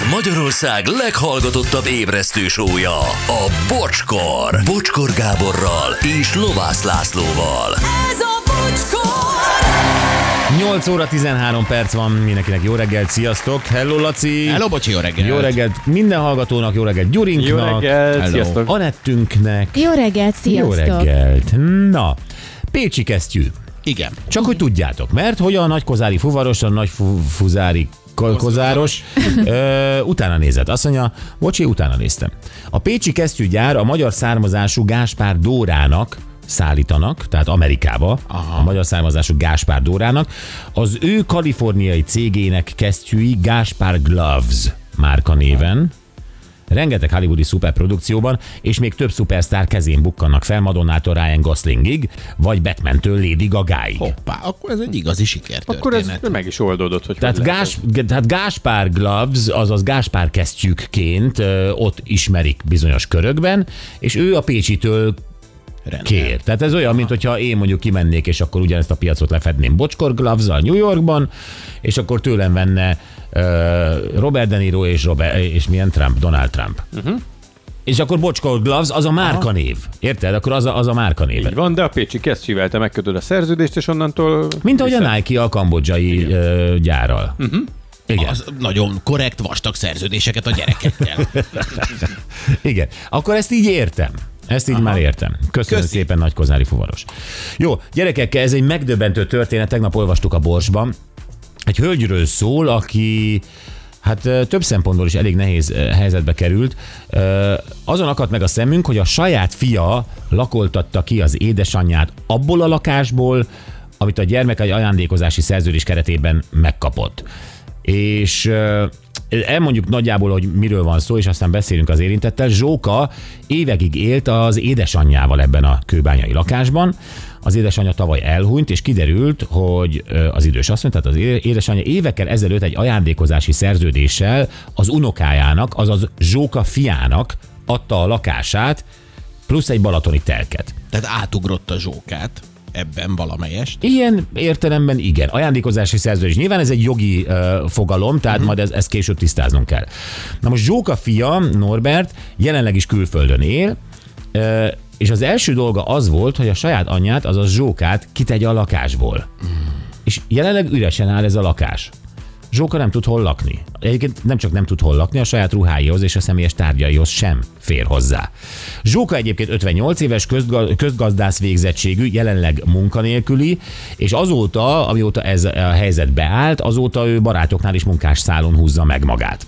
Ez Magyarország leghallgatottabb ébresztő sója, a Bocskor. Bocskor Gáborral és Lovász Lászlóval. Ez a bocskor! 8 óra 13 perc van, mindenkinek jó reggelt, sziasztok! Hello Laci! Hello, bocsi, jó reggelt. Jó reggelt minden hallgatónak, jó reggelt Gyurinknak, Jó reggelt, Hello. sziasztok! Anettünknek, Jó reggelt, jó sziasztok! reggelt! Na, Pécsi kesztyű. Igen. Csak hogy tudjátok, mert hogy a nagykozári fuvaros, a nagy fu- fuzári ko- kozáros, ö, utána nézett. Azt mondja, bocsi, utána néztem. A pécsi kesztyűgyár a magyar származású Gáspár Dórának szállítanak, tehát Amerikába, Aha. a magyar származású Gáspár Dórának, az ő kaliforniai cégének kesztyűi Gáspár Gloves márka néven, rengeteg hollywoodi szuperprodukcióban, és még több szupersztár kezén bukkannak fel Madonnától Ryan Goslingig, vagy Batmantől Lady Gagáig. Hoppá, akkor ez egy igazi sikertörténet. Akkor ez meg is oldódott, hogy Tehát, hogy. Gás, tehát Gáspár Gloves, azaz Gáspár kesztyűkként ott ismerik bizonyos körökben, és ő a Pécsitől Rendben. kér. Tehát ez olyan, mint hogyha én mondjuk kimennék, és akkor ugyanezt a piacot lefedném Bocskor gloves New Yorkban, és akkor tőlem venne uh, Robert De Niro és, Robert, és milyen Trump, Donald Trump. Uh-huh. És akkor Bocskor Gloves az a márkanév. Érted? Akkor az a, az a márkanév. Így van, de a Pécsi kesztyűvel te megkötöd a szerződést, és onnantól... Mint ahogy a. Nike a kambodzsai uh, gyárral. Uh-huh. Igen. Az nagyon korrekt, vastag szerződéseket a gyerekekkel. Igen. Akkor ezt így értem. Ezt így Aha. már értem. Köszönöm Köszi. szépen, Nagy Kozári fuvaros. Jó, gyerekek, ez egy megdöbbentő történet, tegnap olvastuk a Borsban. Egy hölgyről szól, aki hát több szempontból is elég nehéz helyzetbe került. Azon akadt meg a szemünk, hogy a saját fia lakoltatta ki az édesanyját abból a lakásból, amit a gyermek egy ajándékozási szerződés keretében megkapott. És elmondjuk nagyjából, hogy miről van szó, és aztán beszélünk az érintettel. Zsóka évekig élt az édesanyjával ebben a kőbányai lakásban. Az édesanyja tavaly elhunyt, és kiderült, hogy az idős asszony, tehát az édesanyja évekkel ezelőtt egy ajándékozási szerződéssel az unokájának, azaz Zsóka fiának adta a lakását, plusz egy balatoni telket. Tehát átugrott a zsókát ebben valamelyest. Ilyen értelemben igen. Ajándékozási szerződés. Nyilván ez egy jogi uh, fogalom, tehát uh-huh. majd ez, ezt később tisztáznunk kell. Na most Zsóka fia, Norbert, jelenleg is külföldön él, uh, és az első dolga az volt, hogy a saját anyját, azaz Zsókát kitegye a lakásból. És jelenleg üresen áll ez a lakás. Zsóka nem tud hol lakni. Egyébként nem csak nem tud hol lakni, a saját ruháihoz és a személyes tárgyaihoz sem fér hozzá. Zsóka egyébként 58 éves közga- közgazdász végzettségű, jelenleg munkanélküli, és azóta, amióta ez a helyzet beállt, azóta ő barátoknál is munkás szálon húzza meg magát.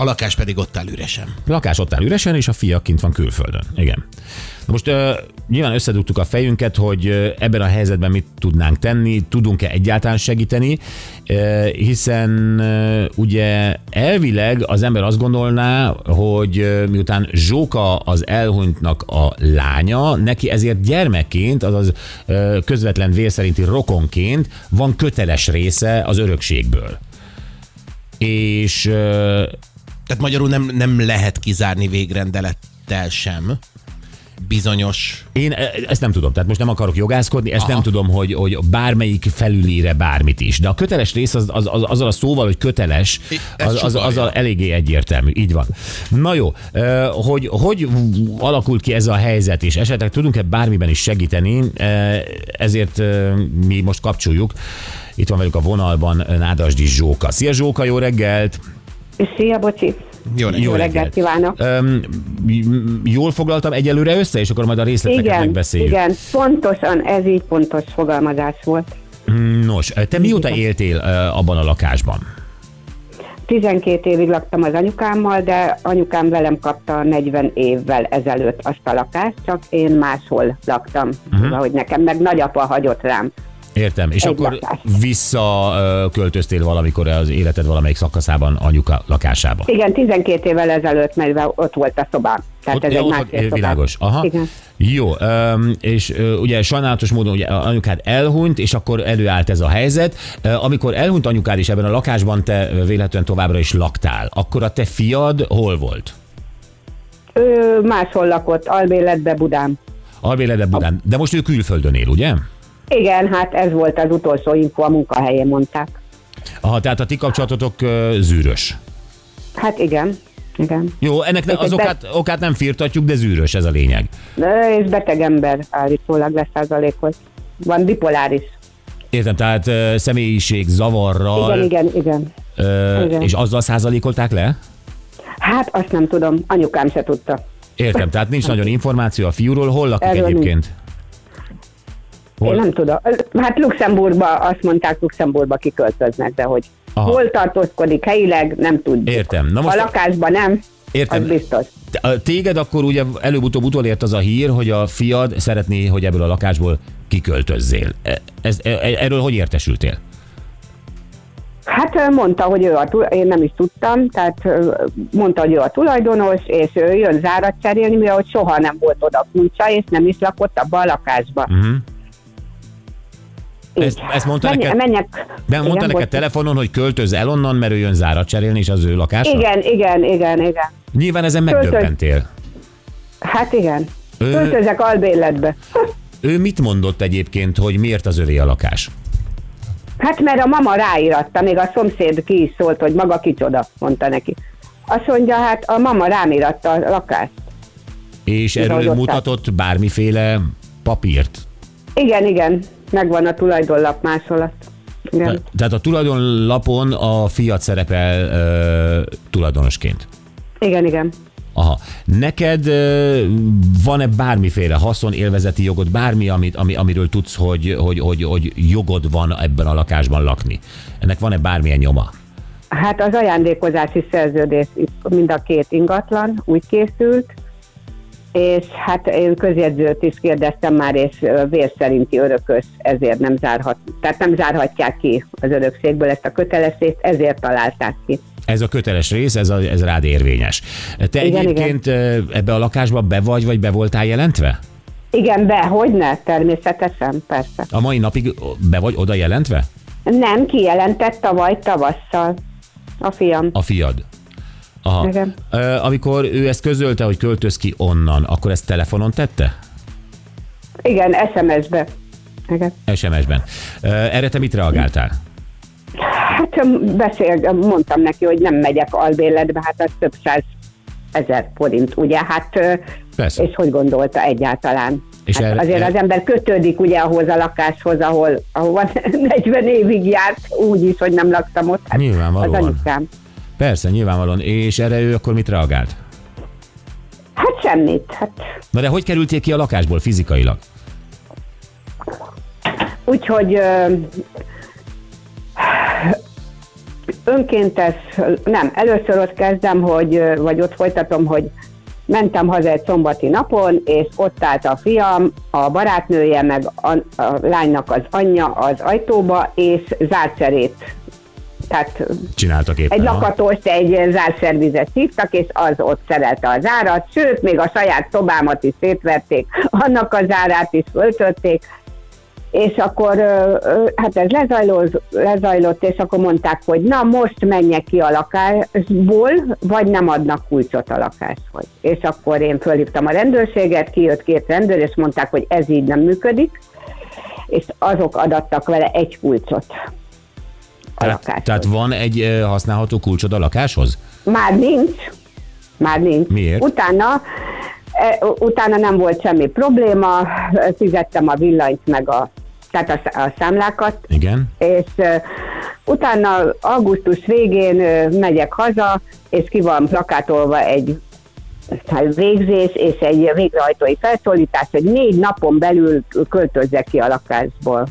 A lakás pedig ott áll üresen. Lakás ott áll üresen, és a fia kint van külföldön. Igen. Na most uh, nyilván összedugtuk a fejünket, hogy uh, ebben a helyzetben mit tudnánk tenni, tudunk-e egyáltalán segíteni, uh, hiszen ugye elvileg az ember azt gondolná, hogy miután Zsóka az elhunytnak a lánya, neki ezért gyermekként, azaz közvetlen vér szerinti rokonként van köteles része az örökségből. És Tehát magyarul nem, nem lehet kizárni végrendelettel sem bizonyos... Én e- ezt nem tudom, tehát most nem akarok jogászkodni, ezt Aha. Nem tudom, hogy, hogy bármelyik felülíre bármit is. De a köteles rész az, az, az azzal a szóval, hogy köteles, az, az, sugalja. azzal eléggé egyértelmű. Így van. Na jó, hogy hogy alakult ki ez a helyzet, és esetleg tudunk-e bármiben is segíteni, ezért mi most kapcsoljuk. Itt van velük a vonalban Nádasdi Zsóka. Szia Zsóka, jó reggelt! Szia, bocsi! Jó, Jó Jó reggelt kívánok! Öm, jól foglaltam egyelőre össze, és akkor majd a részleteket Igen, megbeszéljük. igen, pontosan, ez így pontos fogalmazás volt. Nos, te mióta éltél ö, abban a lakásban? 12 évig laktam az anyukámmal, de anyukám velem kapta 40 évvel ezelőtt azt a lakást, csak én máshol laktam, Mhm. uh-huh. hogy nekem meg nagyapa hagyott rám. Értem. És Egy akkor lakás. vissza ö, költöztél valamikor az életed valamelyik szakaszában anyuka lakásába? Igen, 12 évvel ezelőtt, mert ott volt a szobám. Tehát ez ja, egy ott másik van, szobám. világos. Aha. Igen. Jó, és ugye sajnálatos módon ugye anyukád elhunyt, és akkor előállt ez a helyzet. Amikor elhunyt anyukád is ebben a lakásban, te véletlenül továbbra is laktál, akkor a te fiad hol volt? Ő máshol lakott, albéletbe Budán. Albélede Budán. De most ő külföldön él, ugye? Igen, hát ez volt az utolsó info, a munkahelyén mondták. Aha, tehát a ti kapcsolatotok zűrös. Hát igen, igen. Jó, ennek ne, az okát, okát nem firtatjuk, de zűrös ez a lényeg. És beteg ember állítólag leszázalékos. Van bipoláris. Értem, tehát személyiség zavarral, Igen, igen, igen. ö, igen. és azzal százalékolták le? Hát azt nem tudom, anyukám se tudta. Értem, tehát nincs nagyon információ a fiúról. Hol lakik Erről egyébként? Én Hol? nem tudom. Hát Luxemburgba, azt mondták, Luxemburgba kiköltöznek, de hogy Aha. hol tartózkodik helyileg, nem tudjuk. Értem. Na A most lakásban nem, Értem. az biztos. A- Téged akkor ugye előbb-utóbb utolért az a hír, hogy a fiad szeretné, hogy ebből a lakásból kiköltözzél. E- Ez, e- erről hogy értesültél? Hát mondta, hogy ő a tul- én nem is tudtam, tehát mondta, hogy ő a tulajdonos, és ő jön zárat cserélni, mivel hogy soha nem volt oda kulcsa, és nem is lakott abba a lakásba. Uh-huh. Így. Ezt- ezt mondta Menj- neked? Menjek. De mondta Igen, neked bocs. telefonon, hogy költöz el onnan, mert ő jön zárat cserélni, és az ő lakása? Igen, igen, igen, igen. Nyilván ezen Költöz- megdöbbentél. Hát igen. Ő- Költözek albérletbe. Ő mit mondott egyébként, hogy miért az övé a lakás? Hát mert a mama ráíratta, még a szomszéd ki is szólt, hogy maga kicsoda, mondta neki. Azt mondja, hát a mama rám íratta a lakást. És erről mutatott bármiféle papírt? Igen, igen, megvan a tulajdonlap másolat. Igen. Te- Tehát a tulajdonlapon a fiat szerepel ö, tulajdonosként. igen, igen. Aha. Neked van-e bármiféle haszon, élvezeti jogod, bármi, amit, ami, amiről tudsz, hogy, hogy, hogy, hogy jogod van ebben a lakásban lakni? Ennek van-e bármilyen nyoma? Hát az ajándékozási szerződés, mind a két ingatlan úgy készült, és hát én közjegyzőt is kérdeztem már, és vér szerinti örökös, ezért nem zárhat, tehát nem zárhatják ki az örökségből ezt a kötelességet, ezért találták ki. Ez a köteles rész, ez, a, ez rád érvényes. Te Igen, egyébként igen. ebbe a lakásba be vagy, vagy be voltál jelentve? Igen, be, hogy ne, természetesen, persze. A mai napig be vagy oda jelentve? Nem, kijelentett tavaly tavasszal a fiam. A fiad. Aha. Igen. Ö, amikor ő ezt közölte, hogy költöz ki onnan, akkor ezt telefonon tette? Igen, SMS-be. Igen. SMS-ben. Ö, Erre te mit reagáltál? Hát öm, beszél, mondtam neki, hogy nem megyek albérletbe, hát az több száz ezer forint, ugye, hát Persze. és hogy gondolta egyáltalán. És hát erre- azért erre- az ember kötődik ugye ahhoz a lakáshoz, ahol, ahol 40 évig járt, úgy is, hogy nem laktam ott. Hát Nyilvánvalóan. Az anyukám. Persze, nyilvánvalóan. És erre ő akkor mit reagált? Hát semmit. Hát Na de hogy kerültél ki a lakásból fizikailag? Úgyhogy ö, önkéntes, nem, először ott kezdem, hogy, vagy ott folytatom, hogy mentem haza egy szombati napon, és ott állt a fiam, a barátnője, meg a, a lánynak az anyja az ajtóba, és zárcserét. Tehát Csináltak éppen. egy lakatost, egy zárszervizet hívtak, és az ott szerelte a zárat, sőt, még a saját szobámat is szétverték, annak a zárát is föltötték, és akkor hát ez lezajlott, lezajlott, és akkor mondták, hogy na most menjek ki a lakásból, vagy nem adnak kulcsot a lakáshoz. És akkor én fölhívtam a rendőrséget, kijött két rendőr, és mondták, hogy ez így nem működik, és azok adattak vele egy kulcsot a Tehát, lakáshoz. tehát van egy ö, használható kulcsod a lakáshoz? Már nincs. Már nincs. Miért? Utána, e, utána nem volt semmi probléma, fizettem a villanyt meg a, tehát a, a számlákat, Igen. és e, utána augusztus végén e, megyek haza, és ki van plakátolva egy hát végzés és egy végrehajtói felszólítás, hogy négy napon belül költözzek ki a lakásból.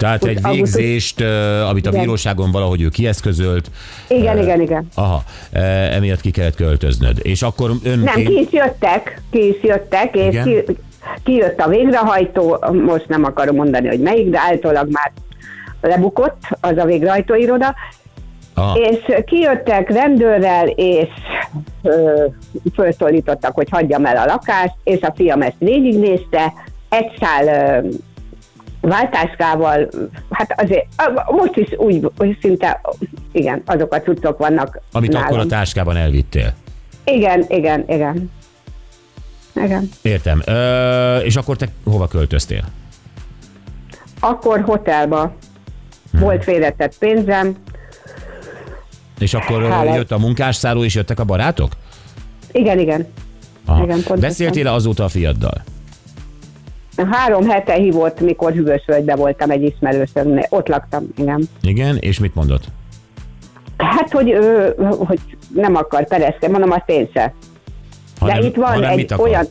Tehát egy augusztus- végzést, amit a Igen. bíróságon valahogy ő kieszközölt. Igen, ö, igen, igen. Aha, ö, emiatt ki kellett költöznöd. És akkor önként... Nem, ki is jöttek, ki is jöttek, és Igen? ki, kijött a végrehajtó, most nem akarom mondani, hogy melyik, de általában már lebukott az a végrehajtó iroda, Aha. és kijöttek rendőrrel, és ö, hogy hagyjam el a lakást, és a fiam ezt végignézte, egy szál ö, váltáskával, hát azért, most is úgy, szinte, igen, azok a cuccok vannak Amit nálam. akkor a táskában elvittél. Igen, igen, igen. Igen. Értem. Ö, és akkor te hova költöztél? Akkor hotelba volt félretett pénzem, És akkor Hála. jött a munkásszálló, és jöttek a barátok? Igen, igen. Aha. Igen, pontosan. Beszéltél azóta a fiaddal? Három hete hívott, mikor Hűvösvölgyben voltam egy ismerősömnél. Ott laktam, igen. Igen, és mit mondott? Hát, hogy, ő, hogy nem akar pereszni, mondom, azt én se. De Hanem- itt van egy olyan...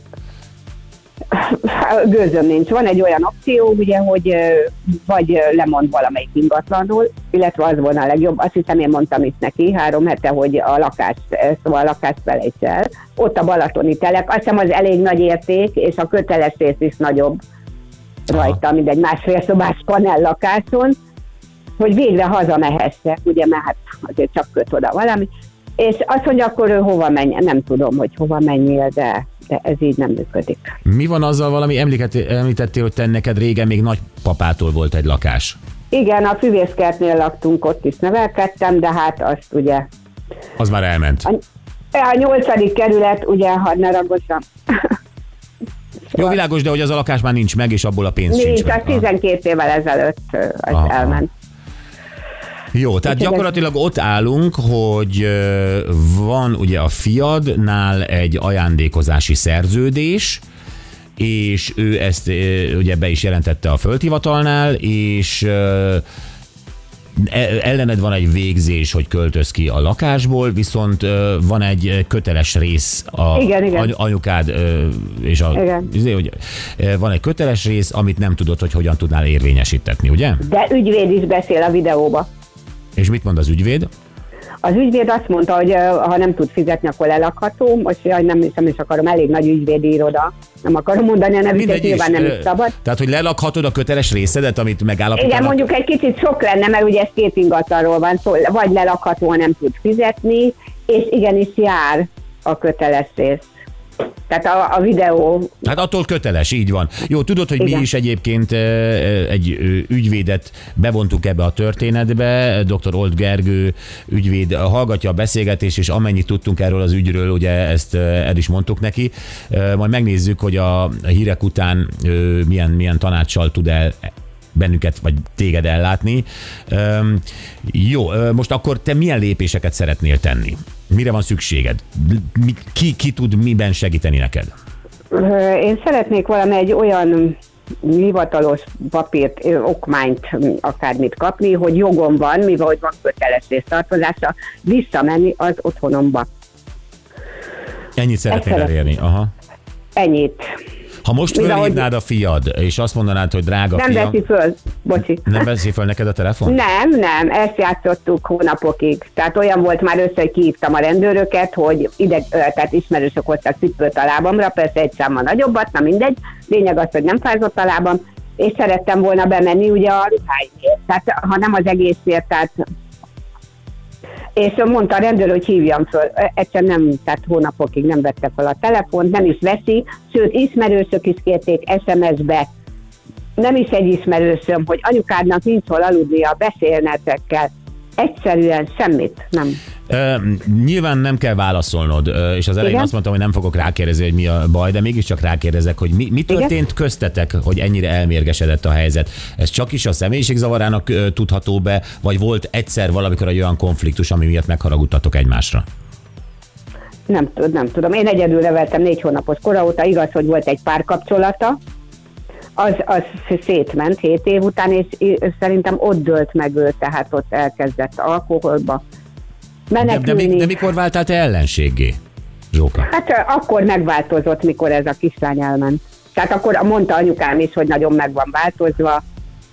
Gőzöm nincs. Van egy olyan opció, ugye, hogy vagy lemond valamelyik ingatlanról, illetve az volna a legjobb. Azt hiszem, én mondtam is neki három hete, hogy a lakás, szóval a lakást felejts el. Ott a Balatoni telek, azt hiszem az elég nagy érték, és a köteles rész is nagyobb rajta, mint egy másfél szobás panel lakáson, hogy végre hazamehesse, ugye, mert hát azért csak köt oda valami. És azt mondja, akkor ő hova menjen, nem tudom, hogy hova menjél, de, de ez így nem működik. Mi van azzal valami említettél, említettél, hogy te neked régen még nagypapától volt egy lakás? Igen, a füvészkertnél laktunk, ott is nevelkedtem, de hát azt ugye... Az már elment. A, a nyolcadik kerület, ugye, ha ne ragozzam, Jó, világos, de hogy az a lakás már nincs meg, és abból a pénz sincs nincs, az meg. Aha. 12 évvel ezelőtt az Aha. elment. Jó, tehát ez- gyakorlatilag ott állunk, hogy van ugye a fiadnál egy ajándékozási szerződés, és ő ezt ugye be is jelentette a földhivatalnál, és e- ellened van egy végzés, hogy költöz ki a lakásból, viszont van egy köteles rész a Igen, igen. any- anyukád és a, Igen. izé, ö, van egy köteles rész, amit nem tudod, hogy hogyan tudnál érvényesítetni, ugye? De ügyvéd is beszél a videóba. És mit mond az ügyvéd? Az ügyvéd azt mondta, hogy ha nem tud fizetni, akkor lelakható. Most jaj, nem hiszem, is akarom, elég nagy ügyvédi iroda. Nem akarom mondani a nevüket, nyilván nem is szabad. Tehát, hogy lelakhatod a köteles részedet, amit megállapítanak? Igen, mondjuk egy kicsit sok lenne, mert ugye ez két ingatlanról van szó, vagy lelakható, ha nem tud fizetni, és igenis jár a köteles rész. Tehát a, a videó, Hát attól köteles, így van. Jó, tudod, hogy Igen. mi is egyébként egy ügyvédet bevontuk ebbe a történetbe. Dr. Old Gergő ügyvéd hallgatja a beszélgetést, és amennyit tudtunk erről az ügyről, ugye ezt el is mondtuk neki. Majd megnézzük, hogy a hírek után milyen, milyen tanácssal tud el bennünket, vagy téged ellátni. Jó, most akkor te milyen lépéseket szeretnél tenni? Mire van szükséged? Ki, ki tud miben segíteni neked? Én szeretnék valami egy olyan hivatalos papírt, okmányt, akármit kapni, hogy jogom van, mivel hogy van köteles résztartozása, visszamenni az otthonomba. Ennyit szeretnél elérni. Aha. Ennyit. Ha most fölhívnád a fiad, és azt mondanád, hogy drága Nem fiam, veszi föl, bocsi. nem veszi föl neked a telefon? Nem, nem, ezt játszottuk hónapokig. Tehát olyan volt már össze, hogy kihívtam a rendőröket, hogy ide, tehát ismerősök hoztak cipőt a lábamra, persze egy számmal nagyobbat, na mindegy. Lényeg az, hogy nem fázott a lábam, és szerettem volna bemenni ugye a ruháimért. Tehát ha nem az egészért, tehát és mondta a rendőr, hogy hívjam föl. Ö, Egyszer nem, tehát hónapokig nem vette fel a telefont, nem is veszi, sőt, ismerősök is kérték SMS-be, nem is egy ismerősöm, hogy anyukádnak nincs hol aludnia, beszélnetek kell. Egyszerűen semmit nem. Ö, nyilván nem kell válaszolnod, és az elején Igen? azt mondtam, hogy nem fogok rákérdezni, hogy mi a baj, de mégiscsak rákérdezek, hogy mi, mi történt köztetek, hogy ennyire elmérgesedett a helyzet. Ez csak is a személyiségzavarának tudható be, vagy volt egyszer valamikor egy olyan konfliktus, ami miatt megharagudtatok egymásra? Nem, nem tudom. Én egyedül neveltem négy hónapos kora óta. Igaz, hogy volt egy párkapcsolata, az, az szétment hét év után, és szerintem ott dőlt meg ő, tehát ott elkezdett alkoholba De, de, menekülni. mi- de mikor váltál te ellenséggé, Zsóka? Hát akkor megváltozott, mikor ez a kislány elment. Tehát akkor mondta anyukám is, hogy nagyon meg van változva.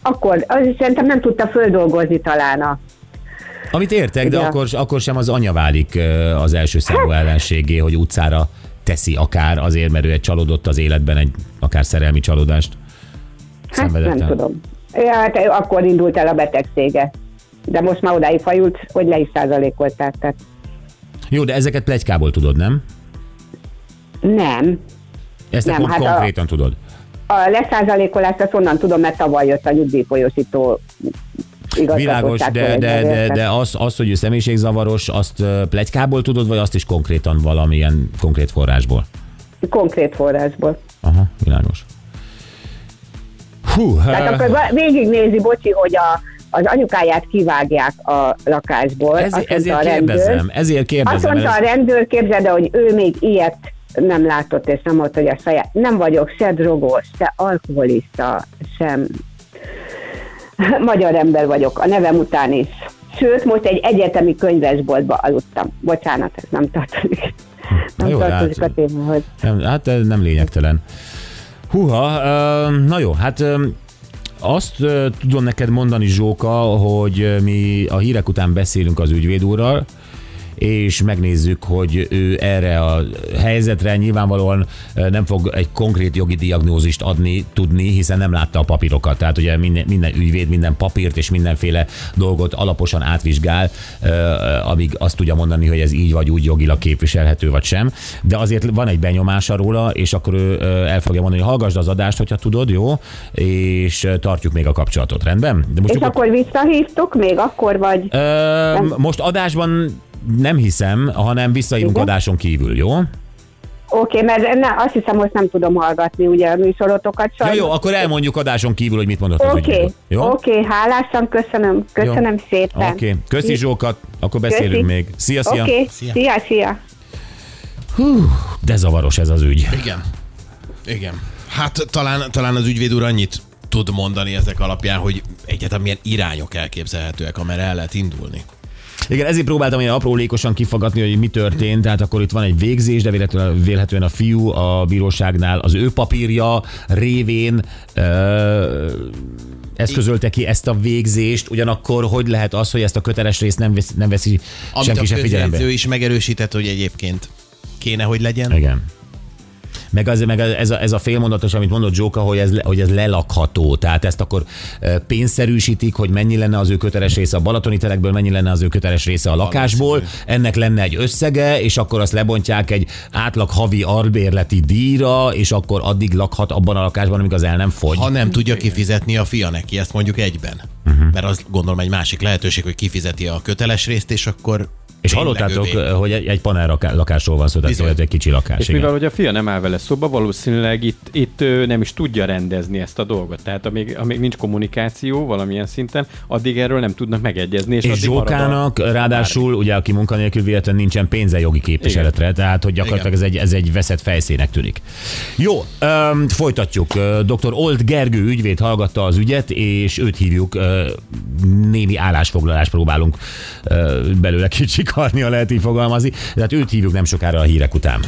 Akkor az szerintem nem tudta földolgozni talán a Amit értek, de Ugye. akkor, akkor sem az anya válik az első számú Hát- ellenségé, hogy utcára teszi akár azért, mert ő egy csalódott az életben, egy akár szerelmi csalódást Hát szenvedett nem el. tudom. Ja, hát akkor indult el a betegsége. De most már odáig fajult, hogy le is százalékolták. Tehát Jó, de ezeket plegykából tudod, nem? nem. Ezt Nem, hát a- konkrétan tudod. A leszázalékolást azt onnan tudom, mert tavaly jött a nyugdíjfolyosító Világos, de, de, de, de az, az, hogy ő személyiségzavaros, azt plegykából tudod, vagy azt is konkrétan valamilyen konkrét forrásból? Konkrét forrásból. Aha, világos. Hú, Tehát ö, akkor végignézi, bocsi, hogy a az anyukáját kivágják a lakásból. Ez, Azt ezért mondta a rendőr. kérdezem, ezért Azt kérdezem. mondta a mert ez- rendőr, képzeld el, hogy ő még ilyet nem látott, és nem mondta, hogy a saját. Nem vagyok se drogos, se alkoholista, sem magyar ember vagyok, a nevem után is. Sőt, most egy egyetemi könyvesboltba aludtam. Bocsánat, ez nem tartozik. Nem jó, tartozik hát- a témához. Nem, hát ez nem lényegtelen. Húha, ö, na jó, hát azt tudom neked mondani, Zsóka, hogy mi a hírek után beszélünk az ügyvéd úrral, és megnézzük, hogy ő erre a helyzetre nyilvánvalóan nem fog egy konkrét jogi diagnózist adni, tudni, hiszen nem látta a papírokat. Tehát ugye minden, minden ügyvéd minden papírt és mindenféle dolgot alaposan átvizsgál, amíg azt tudja mondani, hogy ez így vagy úgy jogilag képviselhető vagy sem. De azért van egy benyomása róla, és akkor ő el fogja mondani, hogy hallgassd az adást, hogyha tudod, jó? És tartjuk még a kapcsolatot, rendben? De most És akkor visszahívtuk még akkor, vagy? Ö, most adásban nem hiszem, hanem visszahívunk Igen? adáson kívül, jó? Oké, mert ne, azt hiszem, most nem tudom hallgatni ugye a műsorotokat. Ja, sajnos. jó, akkor elmondjuk adáson kívül, hogy mit mondott az Oké, ügyvéd. Jó? oké, hálásan köszönöm, köszönöm szépen. Oké, köszi Zsókat, akkor beszélünk Köszi. még. Szia, szia. Oké, Szia. szia, szia. De zavaros ez az ügy. Igen. Igen. Hát talán, talán az ügyvéd úr annyit tud mondani ezek alapján, hogy egyáltalán milyen irányok elképzelhetőek, amerre el lehet indulni. Igen, ezért próbáltam ilyen aprólékosan kifogatni, hogy mi történt. Tehát akkor itt van egy végzés, de véletlenül, vélhetően a fiú a bíróságnál az ő papírja révén ö, eszközölte ki ezt a végzést, ugyanakkor hogy lehet az, hogy ezt a köteles részt nem, vesz, nem veszi Amit senki a sem figyelembe? is megerősített, hogy egyébként kéne, hogy legyen. Igen. Meg, az, meg ez, a, ez a félmondatos, amit mondott Zsóka, hogy ez, hogy ez lelakható. Tehát ezt akkor pénzszerűsítik, hogy mennyi lenne az ő köteles része a balatoni telekből, mennyi lenne az ő köteles része a lakásból. Ennek lenne egy összege, és akkor azt lebontják egy átlag havi albérleti díjra, és akkor addig lakhat abban a lakásban, amíg az el nem fogy. Ha nem tudja kifizetni a fia neki, ezt mondjuk egyben. Uh-huh. Mert az gondolom egy másik lehetőség, hogy kifizeti a köteles részt, és akkor és hallottátok, övé. hogy egy, egy panel lakásról van szó, tehát Bizony. egy kicsi lakás. És igen. mivel hogy a fia nem áll vele szóba, valószínűleg itt, itt nem is tudja rendezni ezt a dolgot. Tehát amíg, amíg nincs kommunikáció valamilyen szinten, addig erről nem tudnak megegyezni. És, És marad a- Zsókának ráadásul, ugye, aki munkanélkül véletlenül nincsen pénze jogi képviseletre, Igen. tehát hogy gyakorlatilag ez egy, ez egy veszett fejszének tűnik. Jó, öm, folytatjuk. Dr. Old Gergő ügyvéd hallgatta az ügyet, és őt hívjuk, ö, némi állásfoglalást próbálunk ö, belőle kicsikarni, ha lehet így fogalmazni. Tehát őt hívjuk nem sokára a hírek után.